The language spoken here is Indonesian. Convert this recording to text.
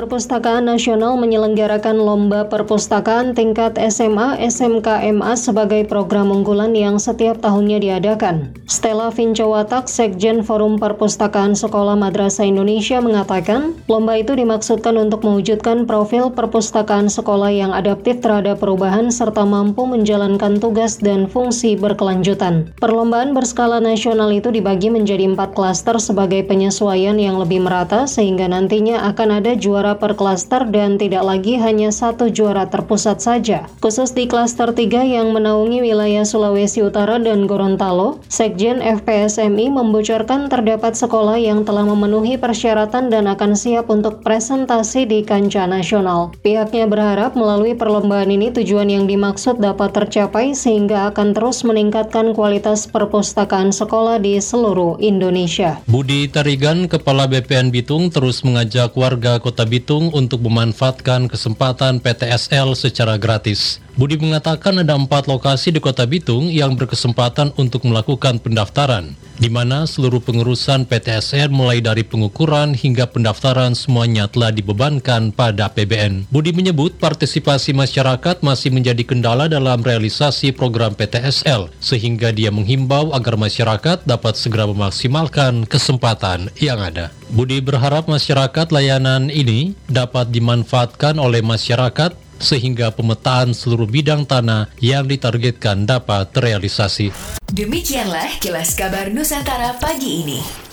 Perpustakaan Nasional menyelenggarakan Lomba Perpustakaan tingkat SMA SMKMA sebagai program unggulan yang setiap tahunnya diadakan. Stella Vincowatak, Sekjen Forum Perpustakaan Sekolah Madrasah Indonesia mengatakan, lomba itu dimaksudkan untuk mewujudkan profil perpustakaan sekolah yang adaptif terhadap perubahan serta mampu menjalankan tugas dan fungsi berkelanjutan. Perlombaan berskala nasional itu dibagi menjadi empat klaster sebagai penyesuaian yang lebih merata sehingga nantinya akan ada juara juara per klaster dan tidak lagi hanya satu juara terpusat saja. Khusus di klaster 3 yang menaungi wilayah Sulawesi Utara dan Gorontalo, Sekjen FPSMI membocorkan terdapat sekolah yang telah memenuhi persyaratan dan akan siap untuk presentasi di kancah nasional. Pihaknya berharap melalui perlombaan ini tujuan yang dimaksud dapat tercapai sehingga akan terus meningkatkan kualitas perpustakaan sekolah di seluruh Indonesia. Budi Tarigan, Kepala BPN Bitung, terus mengajak warga Kota Bitung untuk memanfaatkan kesempatan PTSL secara gratis. Budi mengatakan ada empat lokasi di Kota Bitung yang berkesempatan untuk melakukan pendaftaran, di mana seluruh pengurusan PTSL mulai dari pengukuran hingga pendaftaran semuanya telah dibebankan pada PBN. Budi menyebut partisipasi masyarakat masih menjadi kendala dalam realisasi program PTSL, sehingga dia menghimbau agar masyarakat dapat segera memaksimalkan kesempatan yang ada. Budi berharap masyarakat layanan ini dapat dimanfaatkan oleh masyarakat sehingga pemetaan seluruh bidang tanah yang ditargetkan dapat terrealisasi. Demikianlah kilas kabar Nusantara pagi ini.